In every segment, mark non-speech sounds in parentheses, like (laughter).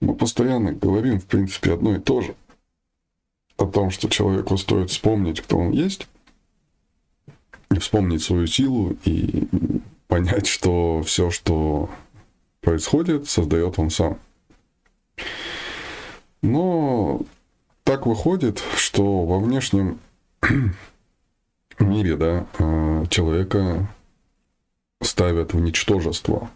Мы постоянно говорим, в принципе, одно и то же. О том, что человеку стоит вспомнить, кто он есть, и вспомнить свою силу, и понять, что все, что происходит, создает он сам. Но так выходит, что во внешнем мире да, э, человека ставят в ничтожество,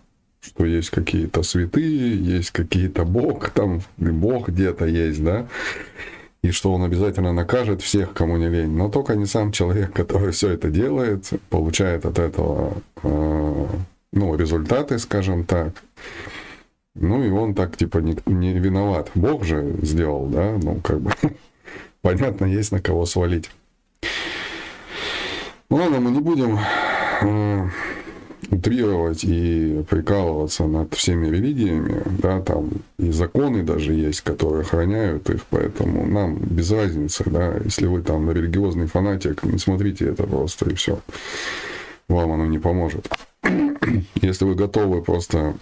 что есть какие-то святые, есть какие-то бог, там бог где-то есть, да, и что он обязательно накажет всех, кому не лень. Но только не сам человек, который все это делает, получает от этого э, ну, результаты, скажем так. Ну и он так типа не, не виноват. Бог же сделал, да, ну как бы (laughs) понятно, есть на кого свалить. Ладно, мы не будем э, утрировать и прикалываться над всеми религиями, да, там и законы даже есть, которые охраняют их, поэтому нам без разницы, да, если вы там религиозный фанатик, не смотрите это просто и все, вам оно не поможет. (clears throat) Если вы готовы просто,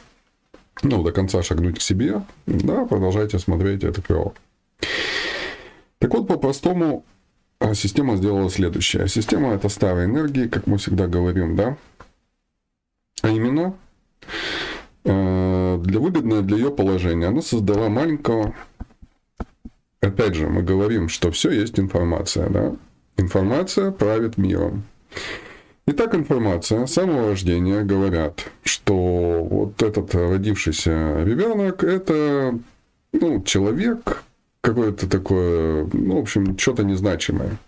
ну, до конца шагнуть к себе, да, продолжайте смотреть это клево. Так вот, по-простому, а, система сделала следующее. Система — это старая энергия, как мы всегда говорим, да, а именно, э, для выгодного для ее положения она создала маленького... Опять же, мы говорим, что все есть информация, да? Информация правит миром. Итак, информация с самого рождения говорят, что вот этот родившийся ребенок это ну, человек, какое-то такое, ну, в общем, что-то незначимое.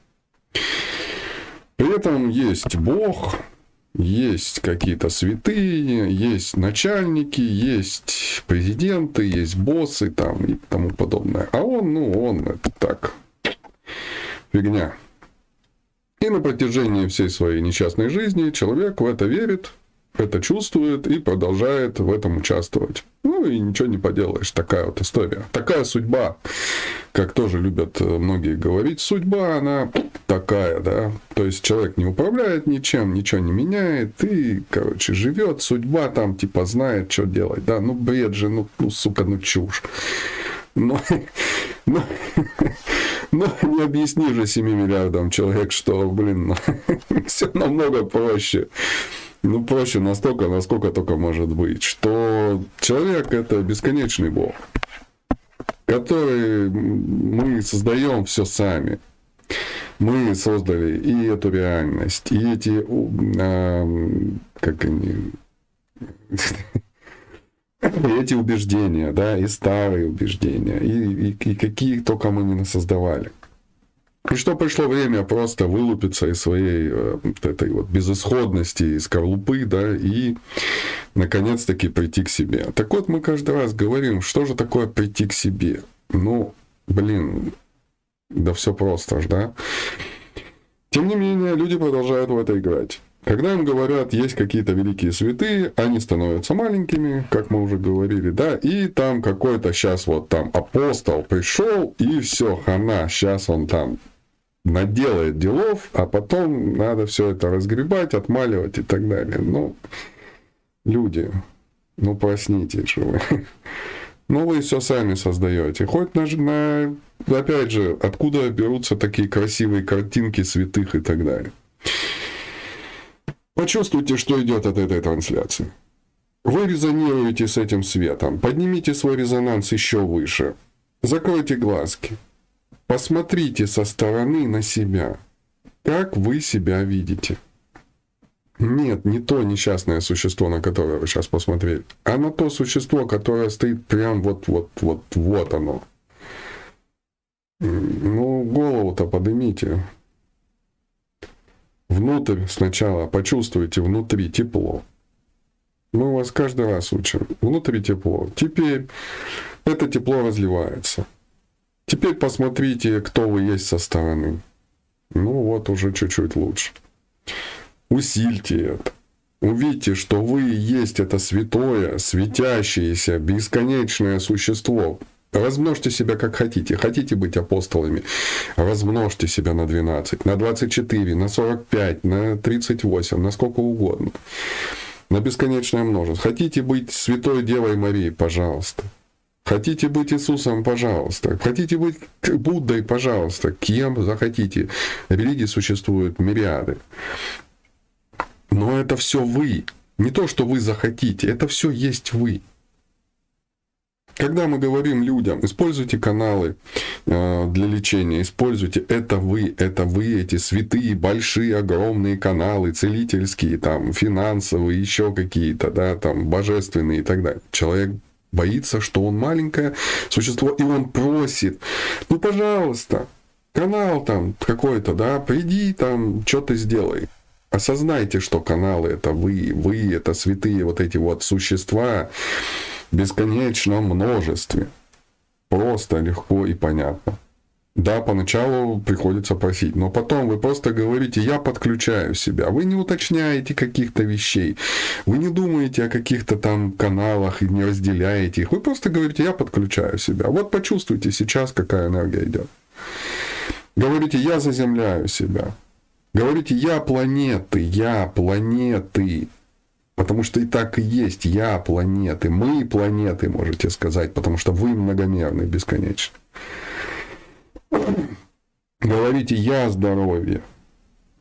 При этом есть Бог, есть какие-то святые, есть начальники, есть президенты, есть боссы там и тому подобное. А он, ну, он это так, фигня. И на протяжении всей своей несчастной жизни человек в это верит, это чувствует и продолжает в этом участвовать. Ну и ничего не поделаешь, такая вот история. Такая судьба, как тоже любят э, многие говорить, судьба, она такая, да. То есть человек не управляет ничем, ничего не меняет и, короче, живет, судьба там типа знает, что делать, да. Ну бред же, ну, ну сука, ну чушь. Но, но, но не объясни же 7 миллиардам человек, что, блин, (laughs) ну, все намного проще ну, проще настолько, насколько только может быть, что человек — это бесконечный Бог, который мы создаем все сами. Мы создали и эту реальность, и эти, э, как они, (laughs) эти убеждения, да, и старые убеждения, и, и, и какие только мы не создавали. И что пришло время просто вылупиться из своей э, вот этой вот безысходности, из скорлупы, да, и наконец-таки прийти к себе. Так вот, мы каждый раз говорим, что же такое прийти к себе? Ну, блин, да все просто ж, да? Тем не менее, люди продолжают в это играть. Когда им говорят, есть какие-то великие святые, они становятся маленькими, как мы уже говорили, да, и там какой-то сейчас вот там апостол пришел, и все, хана, сейчас он там наделает делов, а потом надо все это разгребать, отмаливать и так далее. Ну, люди, ну проснитесь же вы. (laughs) Ну, вы все сами создаете. Хоть на, на, опять же, откуда берутся такие красивые картинки святых и так далее. Почувствуйте, что идет от этой трансляции. Вы резонируете с этим светом. Поднимите свой резонанс еще выше. Закройте глазки. Посмотрите со стороны на себя. Как вы себя видите? Нет, не то несчастное существо, на которое вы сейчас посмотрели, а на то существо, которое стоит прям вот-вот-вот, вот оно. Ну, голову-то поднимите. Внутрь сначала почувствуйте внутри тепло. Мы вас каждый раз учим. Внутри тепло. Теперь это тепло разливается. Теперь посмотрите, кто вы есть со стороны. Ну вот уже чуть-чуть лучше. Усильте это. Увидьте, что вы есть это святое, светящееся, бесконечное существо. Размножьте себя как хотите. Хотите быть апостолами? Размножьте себя на 12, на 24, на 45, на 38, на сколько угодно. На бесконечное множество. Хотите быть святой Девой Марией? Пожалуйста. Хотите быть Иисусом, пожалуйста. Хотите быть Буддой, пожалуйста. Кем захотите. Религий существуют мириады. Но это все вы. Не то, что вы захотите. Это все есть вы. Когда мы говорим людям, используйте каналы э, для лечения, используйте это вы, это вы, эти святые, большие, огромные каналы, целительские, там, финансовые, еще какие-то, да, там, божественные и так далее. Человек боится, что он маленькое существо, и он просит, ну, пожалуйста, канал там какой-то, да, приди там, что ты сделай. Осознайте, что каналы это вы, вы это святые вот эти вот существа, бесконечном множестве. Просто, легко и понятно. Да, поначалу приходится просить, но потом вы просто говорите, я подключаю себя. Вы не уточняете каких-то вещей, вы не думаете о каких-то там каналах и не разделяете их. Вы просто говорите, я подключаю себя. Вот почувствуйте сейчас, какая энергия идет. Говорите, я заземляю себя. Говорите, я планеты, я планеты. Потому что и так и есть. Я планеты, мы планеты, можете сказать, потому что вы многомерны бесконечно. (clears throat) Говорите «я здоровье»,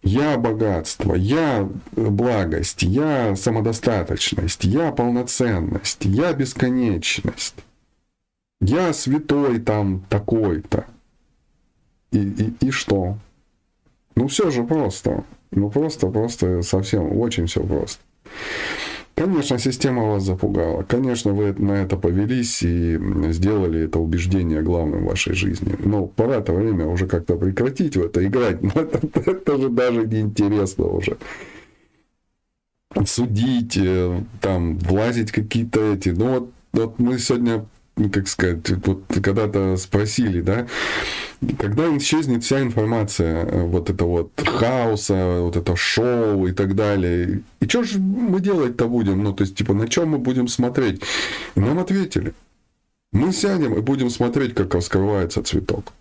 «я богатство», «я благость», «я самодостаточность», «я полноценность», «я бесконечность», «я святой там такой-то». И, и, и что? Ну все же просто. Ну просто, просто совсем, очень все просто. Конечно, система вас запугала. Конечно, вы на это повелись и сделали это убеждение главным в вашей жизни. Но пора-то время уже как-то прекратить в это играть. Но (laughs) это, это же даже неинтересно уже. Судить, э, там, влазить какие-то эти. Ну вот, вот мы сегодня как сказать, вот когда-то спросили, да, когда исчезнет вся информация э, вот это вот хаоса, вот это шоу и так далее, и что же мы делать-то будем, ну, то есть, типа, на чем мы будем смотреть? И нам ответили, мы сядем и будем смотреть, как раскрывается цветок.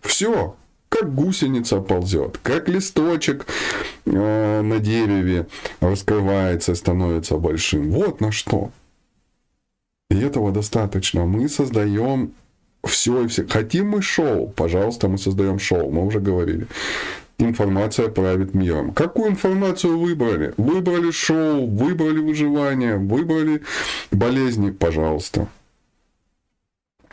Все, как гусеница ползет, как листочек э, на дереве раскрывается, становится большим. Вот на что. И этого достаточно. Мы создаем все и все. Хотим мы шоу, пожалуйста, мы создаем шоу, мы уже говорили. Информация правит миром. Какую информацию выбрали? Выбрали шоу, выбрали выживание, выбрали болезни, пожалуйста.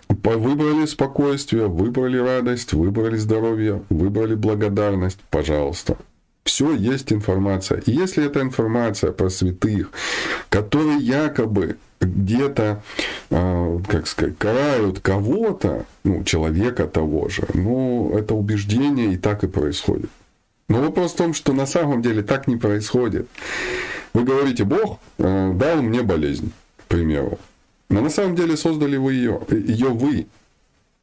Выбрали спокойствие, выбрали радость, выбрали здоровье, выбрали благодарность, пожалуйста. Все есть информация. И если эта информация про святых, которые якобы где-то, а, как сказать, карают кого-то, ну, человека того же, ну, это убеждение и так и происходит. Но вопрос в том, что на самом деле так не происходит. Вы говорите, Бог э, дал мне болезнь, к примеру. Но на самом деле создали вы ее, ее вы.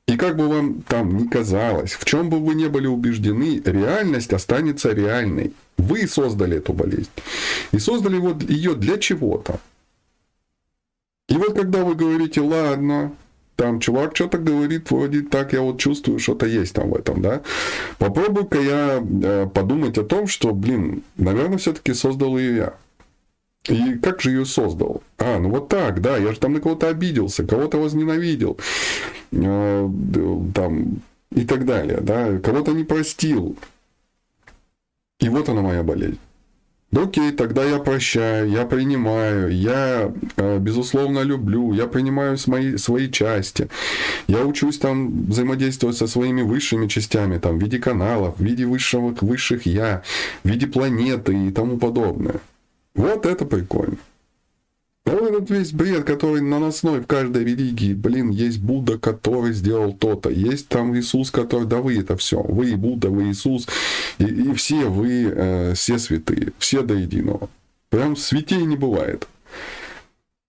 И как бы вам там ни казалось, в чем бы вы не были убеждены, реальность останется реальной. Вы создали эту болезнь. И создали вот ее для чего-то. И вот когда вы говорите, ладно, там чувак что-то говорит, вроде так, я вот чувствую, что-то есть там в этом, да. Попробую-ка я э, подумать о том, что, блин, наверное, все-таки создал ее я. И как же ее создал? А, ну вот так, да, я же там на кого-то обиделся, кого-то возненавидел, э, там, и так далее, да, кого-то не простил. И вот она моя болезнь. Да окей, тогда я прощаю, я принимаю, я, э, безусловно, люблю, я принимаю свои, свои части, я учусь там взаимодействовать со своими высшими частями, там, в виде каналов, в виде высшего, высших я, в виде планеты и тому подобное. Вот это прикольно. Вот этот весь бред, который наносной в каждой религии, блин, есть Будда, который сделал то-то, есть там Иисус, который, да вы это все, вы Будда, вы Иисус, и, и все вы, э, все святые, все до единого. Прям святей не бывает.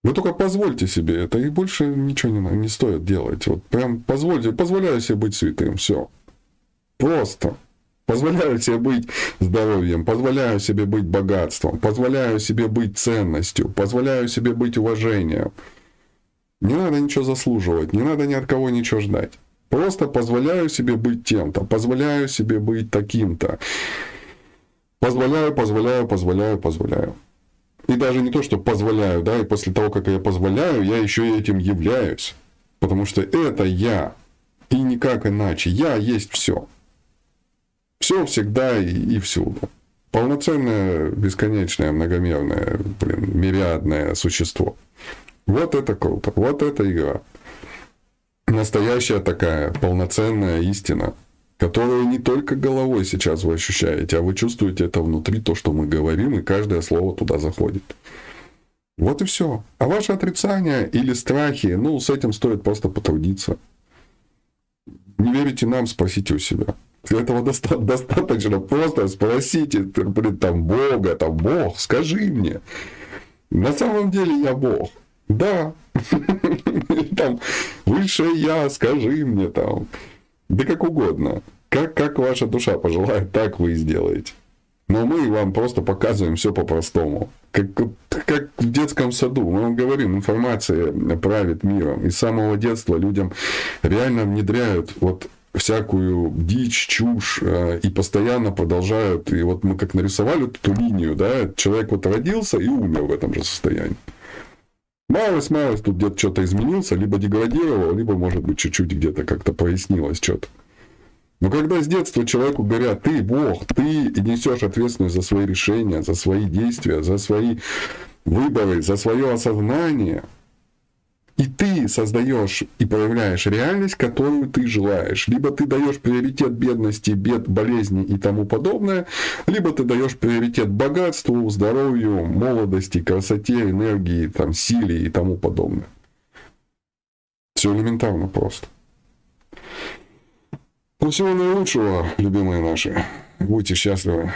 Вы только позвольте себе это, и больше ничего не, не стоит делать. Вот прям позвольте, позволяю себе быть святым, все. Просто. Позволяю себе быть здоровьем, позволяю себе быть богатством, позволяю себе быть ценностью, позволяю себе быть уважением. Не надо ничего заслуживать, не надо ни от кого ничего ждать. Просто позволяю себе быть тем-то, позволяю себе быть таким-то. Позволяю, позволяю, позволяю, позволяю. И даже не то, что позволяю, да, и после того, как я позволяю, я еще и этим являюсь. Потому что это я. И никак иначе. Я есть все. Все всегда и, и всюду. Полноценное, бесконечное, многомерное, блин, мириадное существо. Вот это круто. Вот это игра. Настоящая такая полноценная истина, которую не только головой сейчас вы ощущаете, а вы чувствуете это внутри, то, что мы говорим, и каждое слово туда заходит. Вот и все. А ваше отрицание или страхи, ну, с этим стоит просто потрудиться. Не верите нам, спросите у себя. Этого доста- достаточно просто спросите, блин, там Бога, там Бог, скажи мне. На самом деле я Бог. Да. (laughs) Там, высшее я, скажи мне там. Да как угодно. Как, как ваша душа пожелает, так вы и сделаете. Но мы вам просто показываем все по-простому. Как, как в детском саду. Мы вам говорим, информация правит миром. И с самого детства людям реально внедряют вот всякую дичь, чушь, э, и постоянно продолжают. И вот мы как нарисовали эту линию, да, человек вот родился и умер в этом же состоянии. Малость-малость тут где-то что-то изменился, либо деградировал, либо, может быть, чуть-чуть где-то как-то прояснилось что-то. Но когда с детства человеку говорят, ты Бог, ты несешь ответственность за свои решения, за свои действия, за свои выборы, за свое осознание, и ты создаешь и проявляешь реальность, которую ты желаешь. Либо ты даешь приоритет бедности, бед, болезни и тому подобное, либо ты даешь приоритет богатству, здоровью, молодости, красоте, энергии, там, силе и тому подобное. Все элементарно просто. Ну, всего наилучшего, любимые наши. Будьте счастливы.